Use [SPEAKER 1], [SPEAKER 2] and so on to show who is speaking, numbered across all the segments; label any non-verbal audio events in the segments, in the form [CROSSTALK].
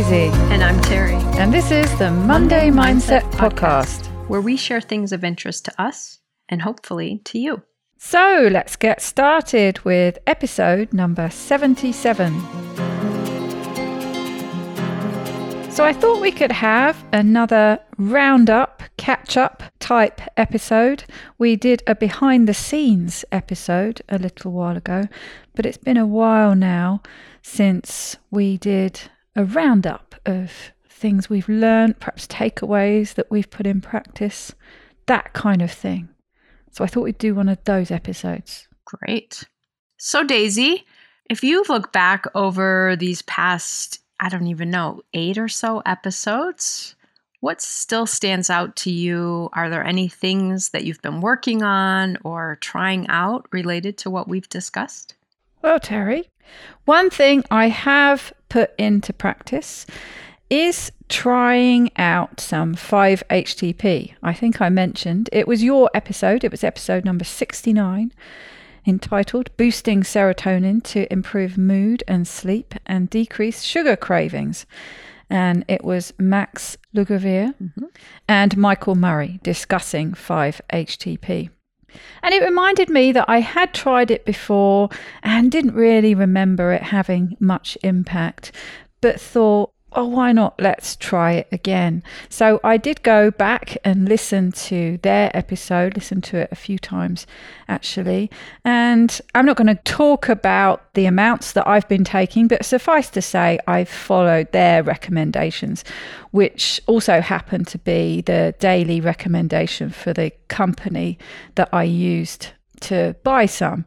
[SPEAKER 1] Daisy.
[SPEAKER 2] And I'm Terri.
[SPEAKER 1] And this is the Monday, Mindset, Podcast,
[SPEAKER 2] where we share things of interest to us and hopefully to you.
[SPEAKER 1] So let's get started with episode number 77. So I thought we could have another roundup, catch up type episode. We did a behind the scenes episode a little while ago, but it's been a while now since we did a roundup of things we've learned, perhaps takeaways that we've put in practice, that kind of thing. So I thought we'd do one of those episodes.
[SPEAKER 2] Great. So, Daisy, if you look back over these past, I don't even know, eight or so episodes, what still stands out to you? Are there any things that you've been working on or trying out related to what we've discussed?
[SPEAKER 1] Well, Terri, one thing I have put into practice is trying out some 5-HTP. I think I mentioned it was your episode, it was episode number 69, entitled Boosting Serotonin to Improve Mood and Sleep and Decrease Sugar Cravings. And it was Max Lugavere mm-hmm. and Michael Murray discussing 5-HTP. And it reminded me that I had tried it before and didn't really remember it having much impact, but thought, oh, why not? Let's try it again. So I did go back and listen to their episode, listen to it a few times actually. And I'm not going to talk about the amounts that I've been taking, but suffice to say, I've followed their recommendations, which also happen to be the daily recommendation for the company that I used to buy some.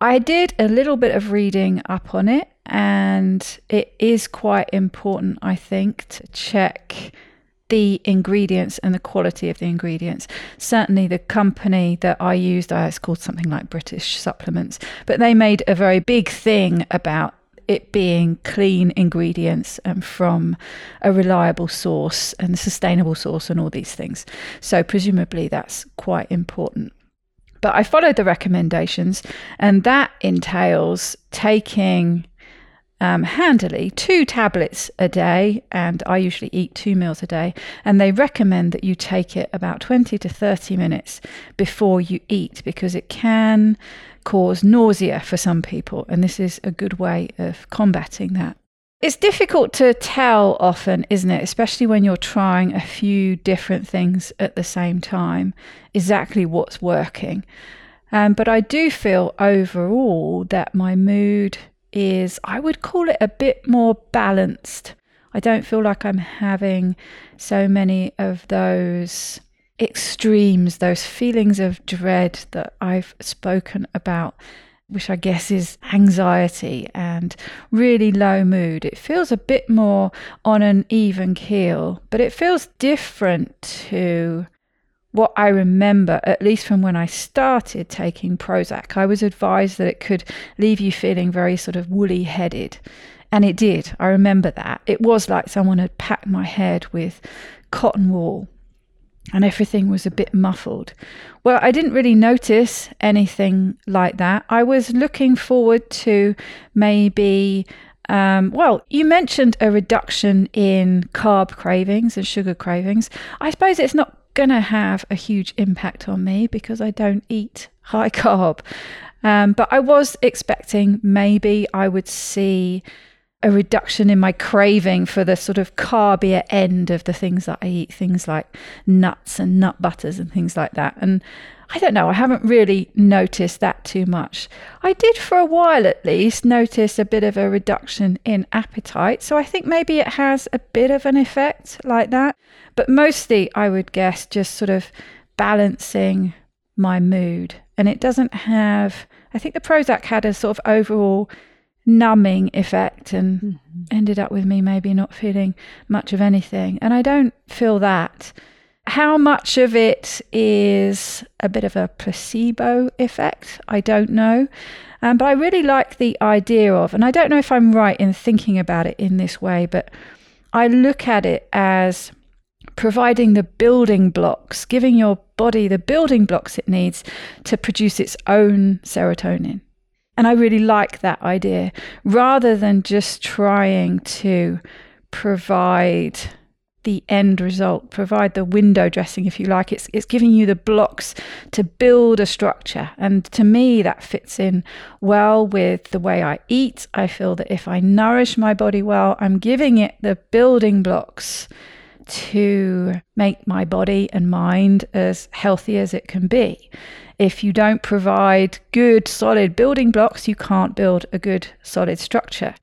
[SPEAKER 1] I did a little bit of reading up on it and it is quite important, I think, to check the ingredients and the quality of the ingredients. Certainly, the company that I used, it's called something like British Supplements, but they made a very big thing about it being clean ingredients and from a reliable source and sustainable source and all these things. So, presumably, that's quite important. But I followed the recommendations, and that entails taking um, handily two tablets a day, and I usually eat two meals a day. And they recommend that you take it about 20 to 30 minutes before you eat because it can cause nausea for some people, and this is a good way of combating that. It's difficult to tell often, isn't it? Especially when you're trying a few different things at the same time, exactly what's working. Um, but I do feel overall that my mood is, I would call it a bit more balanced. I don't feel like I'm having so many of those extremes, those feelings of dread that I've spoken about, which I guess is anxiety and really low mood. It feels a bit more on an even keel, but it feels different to what I remember, at least from when I started taking Prozac, I was advised that it could leave you feeling very sort of woolly headed. And it did. I remember that. It was like someone had packed my head with cotton wool and everything was a bit muffled. Well, I didn't really notice anything like that. I was looking forward to maybe um, well, you mentioned a reduction in carb cravings and sugar cravings. I suppose it's not going to have a huge impact on me because I don't eat high [LAUGHS] carb. Um, but I was expecting maybe I would see a reduction in my craving for the sort of carbier end of the things that I eat, things like nuts and nut butters and things like that. And I don't know, I haven't really noticed that too much. I did for a while at least notice a bit of a reduction in appetite, so I think maybe it has a bit of an effect like that. But mostly, I would guess, just sort of balancing my mood. And it doesn't have, I think the Prozac had a sort of overall numbing effect and mm-hmm. ended up with me maybe not feeling much of anything. And I don't feel that. How much of it is a bit of a placebo effect? I don't know. Um, but I really like the idea of, and I don't know if I'm right in thinking about it in this way, but I look at it as providing the building blocks, giving your body the building blocks it needs to produce its own serotonin. And I really like that idea rather than just trying to provide the end result, provide the window dressing, if you like. It's, it's giving you the blocks to build a structure. And to me, that fits in well with the way I eat. I feel that if I nourish my body well, I'm giving it the building blocks to make my body and mind as healthy as it can be. If you don't provide good, solid building blocks, you can't build a good, solid structure.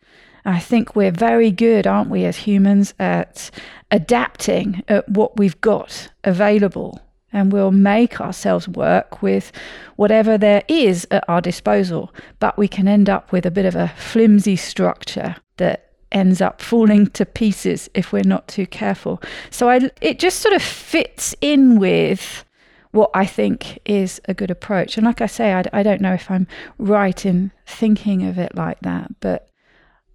[SPEAKER 1] I think we're very good, aren't we, as humans, at adapting at what we've got available. And we'll make ourselves work with whatever there is at our disposal. But we can end up with a bit of a flimsy structure that ends up falling to pieces if we're not too careful. So I, it just sort of fits in with what I think is a good approach. And like I say, I, I don't know if I'm right in thinking of it like that, but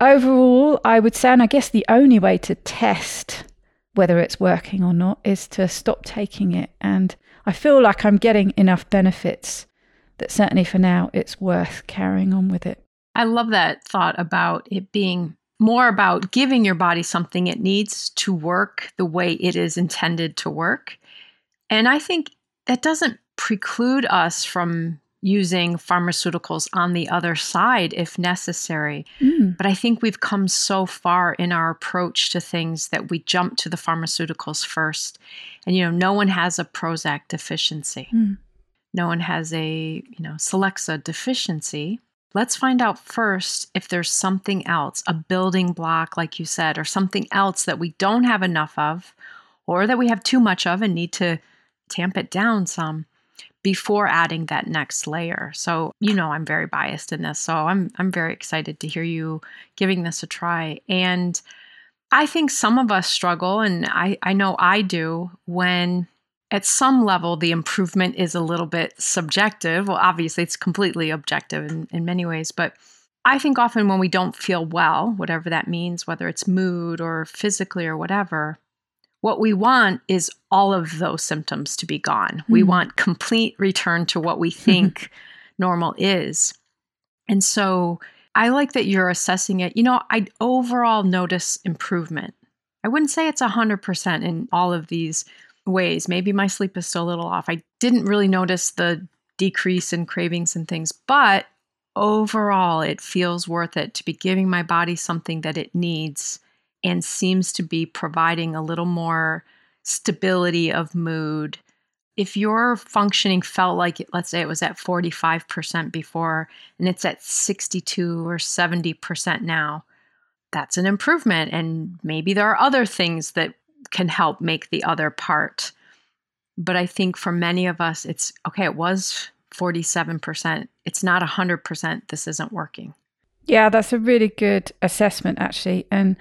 [SPEAKER 1] overall, I would say, and I guess the only way to test whether it's working or not is to stop taking it. And I feel like I'm getting enough benefits that certainly for now it's worth carrying on with it.
[SPEAKER 2] I love that thought about it being more about giving your body something it needs to work the way it is intended to work. And I think that doesn't preclude us from using pharmaceuticals on the other side if necessary. Mm. But I think we've come so far in our approach to things that we jump to the pharmaceuticals first. And, you know, no one has a Prozac deficiency. Mm. No one has a, you know, Celexa deficiency. Let's find out first if there's something else, a building block, like you said, or something else that we don't have enough of, or that we have too much of and need to tamp it down some before adding that next layer. So, you know, I'm very biased in this. So, I'm I'm very excited to hear you giving this a try. And I think some of us struggle and I I know I do when at some level the improvement is a little bit subjective. Well, obviously it's completely objective in, in many ways, but I think often when we don't feel well, whatever that means, whether it's mood or physically or whatever, what we want is all of those symptoms to be gone. Mm. We hmm. want complete return to what we think [LAUGHS] normal is. And so I like that you're assessing it. You know, I overall notice improvement. I wouldn't say it's 100% in all of these ways. Maybe my sleep is still a little off. I didn't really notice the decrease in cravings and things, but overall, it feels worth it to be giving my body something that it needs and seems to be providing a little more stability of mood. If your functioning felt like, let's say it was at 45% before and it's at 62 or 70% now, that's an improvement. And maybe there are other things that can help make the other part. But I think for many of us, it's okay, it was 47%. It's not 100%. This isn't working.
[SPEAKER 1] Yeah, that's a really good assessment, actually. And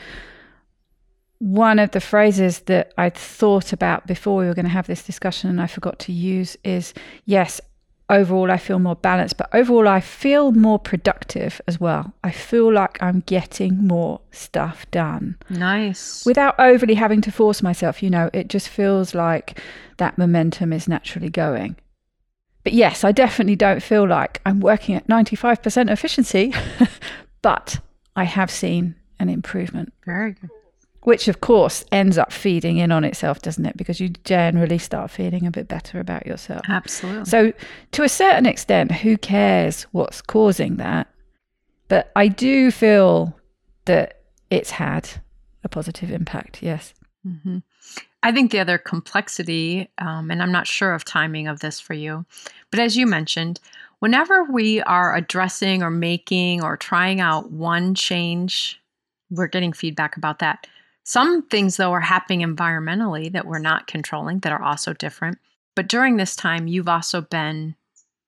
[SPEAKER 1] one of the phrases that I'd thought about before we were going to have this discussion and I forgot to use is yes, overall I feel more balanced, but overall I feel more productive as well. I feel like I'm getting more stuff done.
[SPEAKER 2] Nice.
[SPEAKER 1] Without overly having to force myself, you know, it just feels like that momentum is naturally going. But yes, I definitely don't feel like I'm working at 95% efficiency, [LAUGHS] but I have seen an improvement.
[SPEAKER 2] Very good
[SPEAKER 1] which of course ends up feeding in on itself, doesn't it? Because you generally start feeling a bit better about yourself.
[SPEAKER 2] Absolutely.
[SPEAKER 1] So, to a certain extent, who cares what's causing that? But I do feel that it's had a positive impact, yes.
[SPEAKER 2] Mm-hmm. I think the other complexity, um, and I'm not sure of timing of this for you, but as you mentioned, whenever we are addressing or making or trying out one change, we're getting feedback about that some things, though, are happening environmentally that we're not controlling that are also different. But during this time, you've also been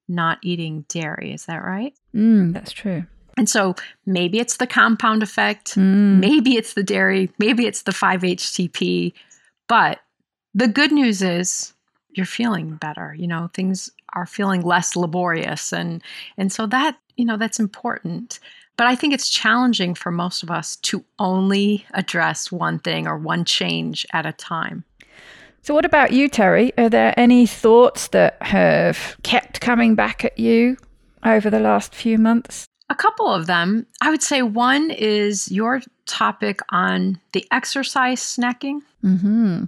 [SPEAKER 2] not eating dairy. Is that right?
[SPEAKER 1] Mm, that's true.
[SPEAKER 2] And so maybe it's the compound effect, mm. maybe it's the dairy, maybe it's the 5-HTP. But the good news is you're feeling better. You know, things are feeling less laborious. And, and so that, you know, that's important. But I think it's challenging for most of us to only address one thing or one change at a time.
[SPEAKER 1] So, what about you, Terri? Are there any thoughts that have kept coming back at you over the last few months?
[SPEAKER 2] A couple of them. I would say one is your topic on the exercise snacking.
[SPEAKER 1] Mm-hmm.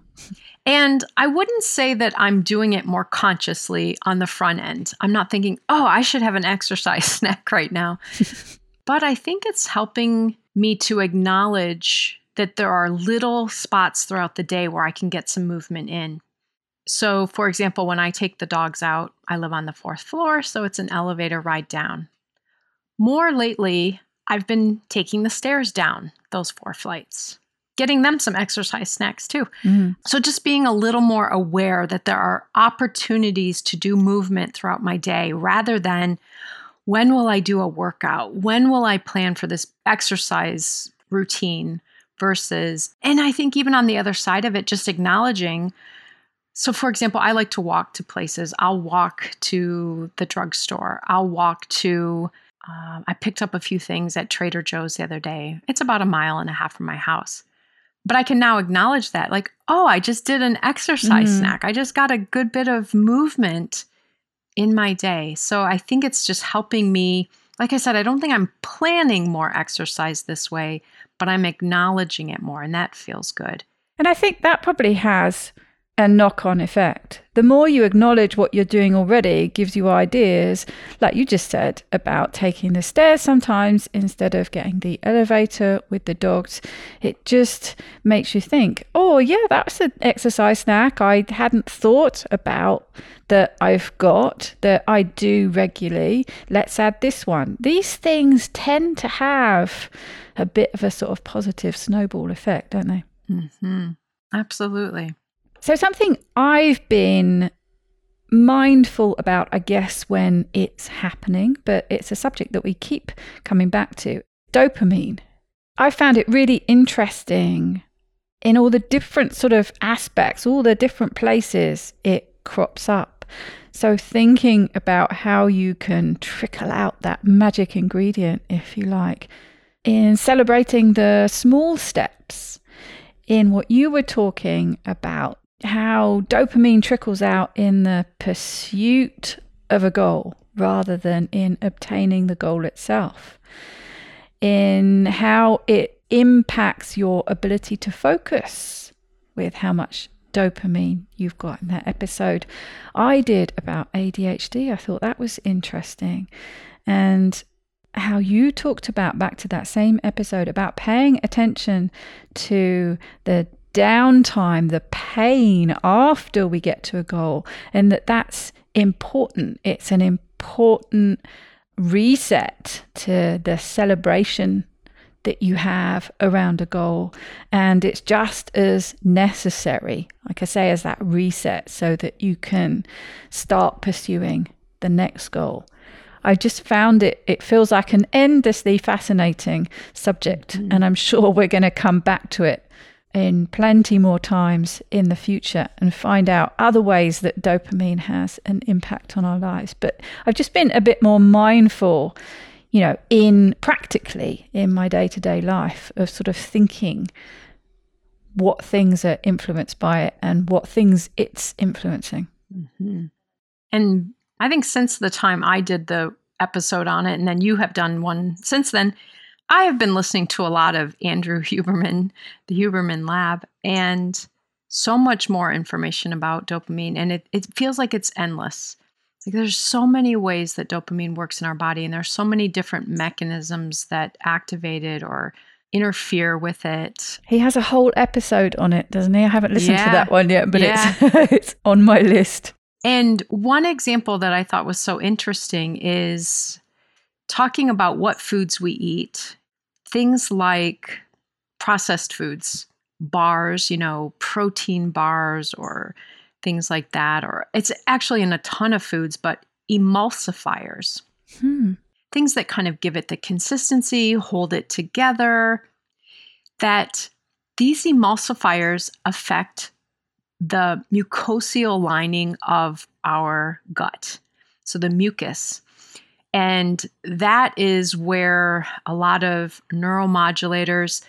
[SPEAKER 2] And I wouldn't say that I'm doing it more consciously on the front end. I'm not thinking, oh, I should have an exercise [LAUGHS] snack right now. [LAUGHS] but I think it's helping me to acknowledge that there are little spots throughout the day where I can get some movement in. So, for example, when I take the dogs out, I live on the fourth floor, so it's an elevator ride down. More lately, I've been taking the stairs down those four flights, getting them some exercise snacks too.
[SPEAKER 1] Mm.
[SPEAKER 2] So, just being a little more aware that there are opportunities to do movement throughout my day rather than when will I do a workout? When will I plan for this exercise routine? Versus, and I think even on the other side of it, just acknowledging so, for example, I like to walk to places. I'll walk to the drugstore. I'll walk to, um, I picked up a few things at Trader Joe's the other day. It's about a mile and a half from my house. But I can now acknowledge that, like, oh, I just did an exercise
[SPEAKER 1] Mhm.
[SPEAKER 2] snack. I just got a good bit of movement in my day. So I think it's just helping me. Like I said, I don't think I'm planning more exercise this way, but I'm acknowledging it more, and that feels good.
[SPEAKER 1] And I think that probably has a knock on effect. The more you acknowledge what you're doing already, gives you ideas, like you just said, about taking the stairs sometimes instead of getting the elevator with the dogs. It just makes you think, oh, yeah, that's an exercise snack I hadn't thought about that I've got that I do regularly. Let's add this one. These things tend to have a bit of a sort of positive snowball effect, don't they?
[SPEAKER 2] hmm Absolutely.
[SPEAKER 1] So, something I've been mindful about, I guess, when it's happening, but it's a subject that we keep coming back to dopamine. I found it really interesting in all the different sort of aspects, all the different places it crops up. So, thinking about how you can trickle out that magic ingredient, if you like, in celebrating the small steps, in what you were talking about, how dopamine trickles out in the pursuit of a goal rather than in obtaining the goal itself, in how it impacts your ability to focus with how much dopamine you've got in that episode I did about ADHD. I thought that was interesting. And how you talked about back to that same episode about paying attention to the downtime, the pain after we get to a goal, and that that's important. It's an important reset to the celebration that you have around a goal. And it's just as necessary, like I say, as that reset so that you can start pursuing the next goal. I just found it, it feels like an endlessly fascinating subject.
[SPEAKER 2] Mm.
[SPEAKER 1] And I'm sure we're going to come back to it in plenty more times in the future and find out other ways that dopamine has an impact on our lives. But I've just been a bit more mindful, you know, in practically in my day to day life of sort of thinking what things are influenced by it and what things it's influencing.
[SPEAKER 2] hmm And I think since the time I did the episode on it, and then you have done one since then, I have been listening to a lot of Andrew [LAUGHS] Huberman, the Huberman Lab, and so much more information about dopamine. And it, it feels like it's endless. Like there's so many ways that dopamine works in our body, and there's so many different mechanisms that activate it or interfere with it.
[SPEAKER 1] He has a whole episode on it, doesn't he? I haven't listened
[SPEAKER 2] Yeah.
[SPEAKER 1] to that one yet, but
[SPEAKER 2] Yeah.
[SPEAKER 1] it's [LAUGHS] it's on my list.
[SPEAKER 2] And one example that I thought was so interesting is talking about what foods we eat. Things like processed foods, bars, you know, protein bars or things like that. Or it's actually in a ton of foods, but emulsifiers,
[SPEAKER 1] Hmm.
[SPEAKER 2] things that kind of give it the consistency, hold it together, that these emulsifiers affect the mucosal lining of our gut, so the mucus. And that is where a lot of neuromodulators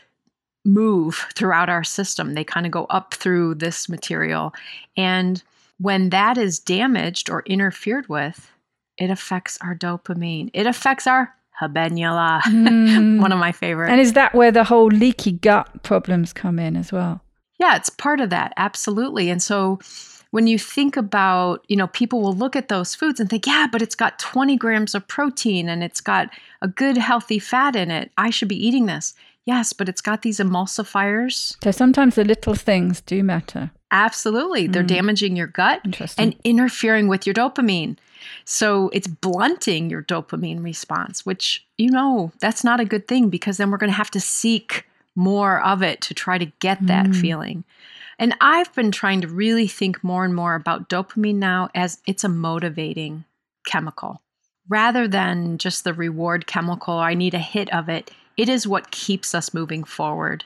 [SPEAKER 2] move throughout our system. They kind of go up through this material. And when that is damaged or interfered with, it affects our dopamine. It affects our habenula,
[SPEAKER 1] Mm. [LAUGHS]
[SPEAKER 2] one of my favorite.
[SPEAKER 1] and is that where the whole leaky gut problems come in as well?
[SPEAKER 2] Yeah, it's part of that. Absolutely. And so when you think about, you know, people will look at those foods and think, yeah, but it's got 20 grams of protein and it's got a good healthy fat in it. I should be eating this. Yes, but it's got these emulsifiers.
[SPEAKER 1] So sometimes the little things do matter.
[SPEAKER 2] Absolutely. They're
[SPEAKER 1] Mm.
[SPEAKER 2] damaging your gut and interfering with your dopamine. So it's blunting your dopamine response, which, you know, that's not a good thing because then we're going to have to seek more of it to try to get that
[SPEAKER 1] Mm.
[SPEAKER 2] feeling. And I've been trying to really think more and more about dopamine now as it's a motivating chemical. Rather than just the reward chemical, I need a hit of it, it is what keeps us moving forward.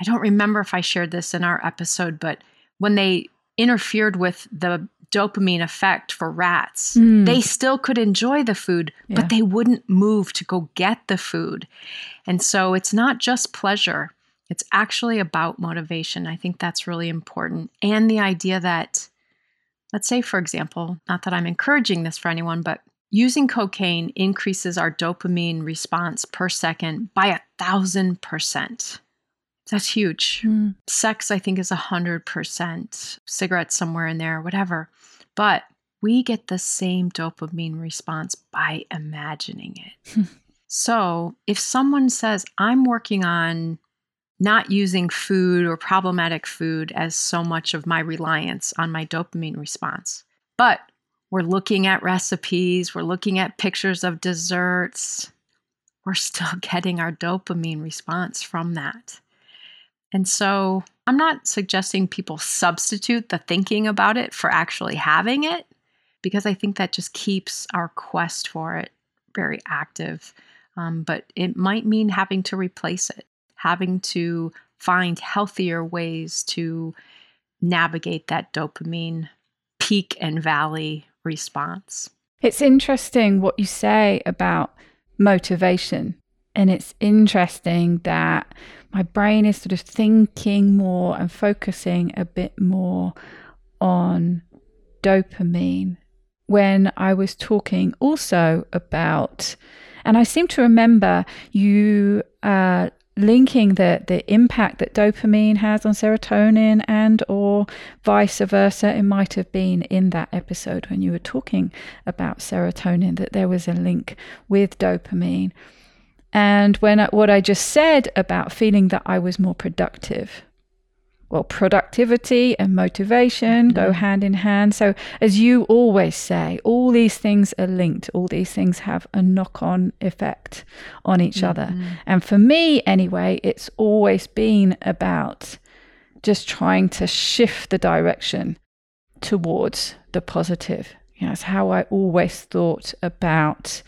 [SPEAKER 2] I don't remember if I shared this in our episode, but when they interfered with the dopamine effect for rats,
[SPEAKER 1] Mm.
[SPEAKER 2] they still could enjoy the food,
[SPEAKER 1] Yeah.
[SPEAKER 2] but they wouldn't move to go get the food. And so it's not just pleasure, it's actually about motivation. I think that's really important. And the idea that, let's say, for example, not that I'm encouraging this for anyone, but using cocaine increases our dopamine response per second by a thousand percent. That's huge
[SPEAKER 1] Mm.
[SPEAKER 2] sex i think is a 100% cigarettes somewhere in there whatever but we get the same dopamine response by imagining it [LAUGHS] so if someone says i'm working on not using food or problematic food as so much of my reliance on my dopamine response. But we're looking at recipes we're looking at pictures of desserts. We're still [LAUGHS] getting our dopamine response from that. And so I'm not suggesting people substitute the thinking about it for actually having it, because I think that just keeps our quest for it very active. Um, but it might mean having to replace it, having to find healthier ways to navigate that dopamine peak and valley response.
[SPEAKER 1] It's interesting what you say about motivation. And it's interesting that my brain is sort of thinking more and focusing a bit more on dopamine when I was talking also about, and I seem to remember you uh, linking the the impact that dopamine has on serotonin and or vice versa. It might have been in that episode when you were talking about serotonin that there was a link with dopamine. And when I, what I just said about feeling that I was more productive, well, productivity and motivation go mm-hmm. hand in hand. So, as you always say, all these things are linked, all these things have a knock on effect on each other. Mm-hmm. And for me, anyway, it's always been about just trying to shift the direction towards the positive. You know, it's how I always thought about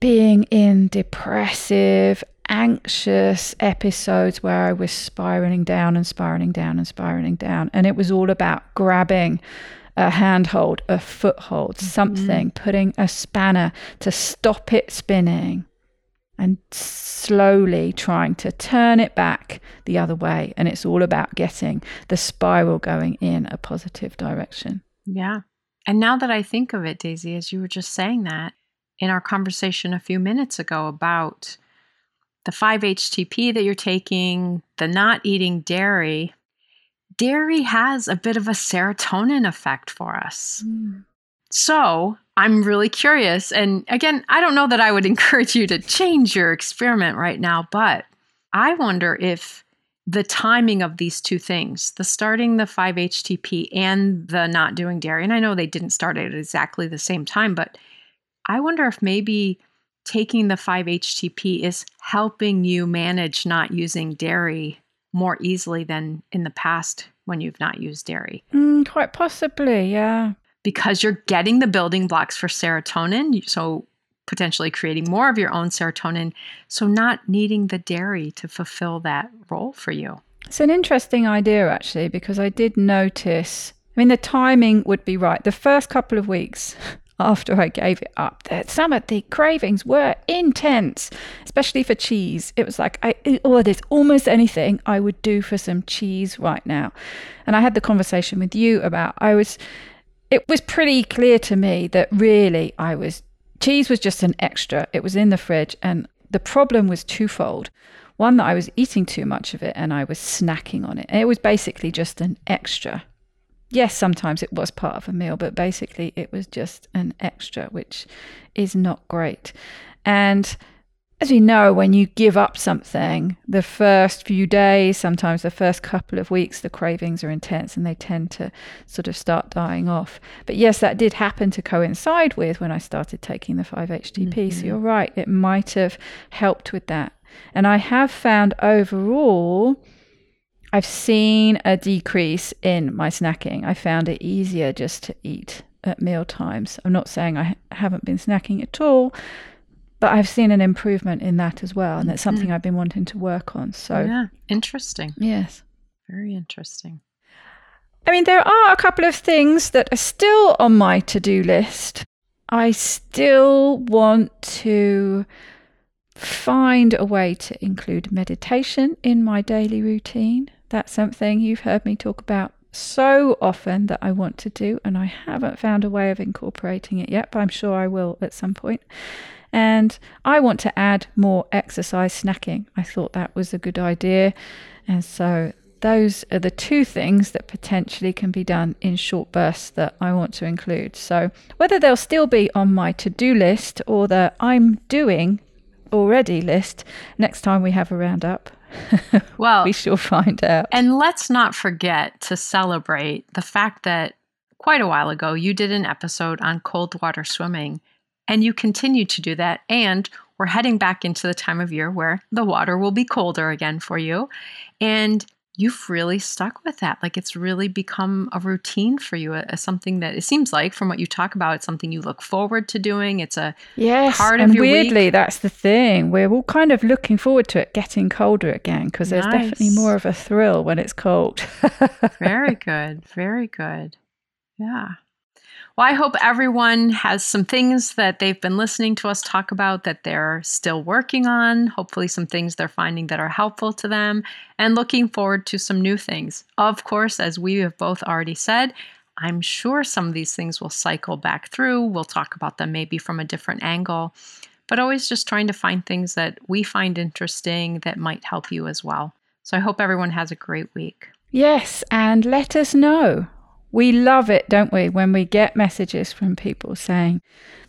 [SPEAKER 1] being in depressive, anxious episodes where I was spiraling down and spiraling down and spiraling down. And it was all about grabbing a handhold, a foothold, mm-hmm. something, putting a spanner to stop it spinning and slowly trying to turn it back the other way. And it's all about getting the spiral going in a positive direction.
[SPEAKER 2] Yeah. And now that I think of it, Daisy, as you were just saying that in our conversation a few minutes ago about the 5-HTP that you're taking, the not eating dairy, dairy has a bit of a serotonin effect for us. Mm. So I'm really curious. And again, I don't know that I would [LAUGHS] encourage you to change your experiment right now, but I wonder if the timing of these two things, the starting the 5-HTP and the not doing dairy, and I know they didn't start at exactly the same time, but I wonder if maybe taking the 5-HTP is helping you manage not using dairy more easily than in the past when you've not used dairy
[SPEAKER 1] Mm, quite possibly, yeah.
[SPEAKER 2] because you're getting the building blocks for serotonin. So potentially creating more of your own serotonin. So not needing the dairy to fulfill that role for you.
[SPEAKER 1] It's an interesting idea, actually, because I did notice. I mean, the timing would be right. The first couple of weeks [LAUGHS] after I gave it up, that some of the cravings were intense, especially for cheese. It was like, I, oh, there's almost anything I would do for some cheese right now. And I had the conversation with you about, I was, it was pretty clear to me that really I was cheese was just an extra. It was in the fridge, and the problem was twofold. One, that I was eating too much of it and I was snacking on it. And it was basically just an extra. Yes, sometimes it was part of a meal, but basically it was just an extra, which is not great. And as you know, when you give up something, the first few days, sometimes the first couple of weeks, the cravings are intense and they tend to sort of start dying off. But yes, that did happen to coincide with when I started taking the 5-HTP. Mm-hmm. So you're right, it might have helped with that. And I have found overall, I've seen a decrease in my snacking. I found it easier just to eat at meal times. I'm not saying I haven't been snacking at all, but I've seen an improvement in that as well, and that's something mm-hmm. I've been wanting to work on. So
[SPEAKER 2] yeah, interesting.
[SPEAKER 1] Yes,
[SPEAKER 2] very interesting.
[SPEAKER 1] I mean, there are a couple of things that are still on my to-do list. I still want to find a way to include meditation in my daily routine. That's something you've heard me talk about so often that I want to do, and I haven't found a way of incorporating it yet, but I'm sure I will at some point. And I want to add more exercise snacking. I thought that was a good idea. And so those are the two things that potentially can be done in short bursts that I want to include. So whether they'll still be on my to do list or the I'm doing already list next time we have a roundup. [LAUGHS] well, we shall find out.
[SPEAKER 2] And let's not forget to celebrate the fact that quite a while ago you did an episode on cold water swimming and you continue to do that. And we're heading back into the time of year where the water will be colder again for you. And you've really stuck with that. Like it's really become a routine for you, as something that it seems like from what you talk about, it's something you look forward to doing. It's a
[SPEAKER 1] yes,
[SPEAKER 2] part
[SPEAKER 1] of
[SPEAKER 2] and
[SPEAKER 1] your weirdly,
[SPEAKER 2] week.
[SPEAKER 1] that's the thing. We're all kind of looking forward to it getting colder again because there's definitely more of a thrill when it's cold. [LAUGHS]
[SPEAKER 2] very good, very good. Yeah. Well, I hope everyone has some things that they've been listening to us talk about that they're still working on. Hopefully, some things they're finding that are helpful to them and looking forward to some new things. Of course, as we have both already said, I'm sure some of these things will cycle back through. We'll talk about them maybe from a different angle, but always just trying to find things that we find interesting that might help you as well. So I hope everyone has a great week.
[SPEAKER 1] Yes, and let us know we love it, don't we, when we get messages from people saying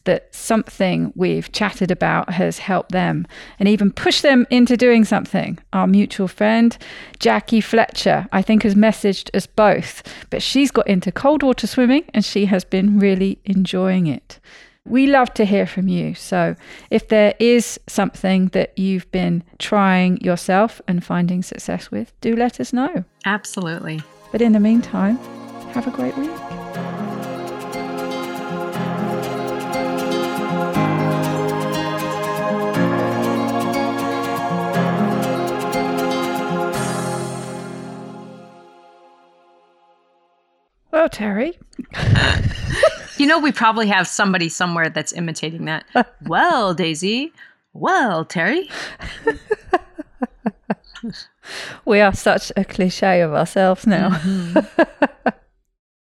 [SPEAKER 1] that something we've chatted about has helped them and even pushed them into doing something. Our mutual friend, Jackie Fletcher, I think has messaged us both, but she's got into cold water swimming and she has been really enjoying it. We love to hear from you. So if there is something that you've been trying yourself and finding success with, do let us know.
[SPEAKER 2] Absolutely.
[SPEAKER 1] But in the meantime, have a great week. Well, Terri.
[SPEAKER 2] you know, we probably have somebody somewhere that's imitating that. well, Daisy. Well, Terri. [LAUGHS]
[SPEAKER 1] we are such a cliche of ourselves now. Mm-hmm. [LAUGHS]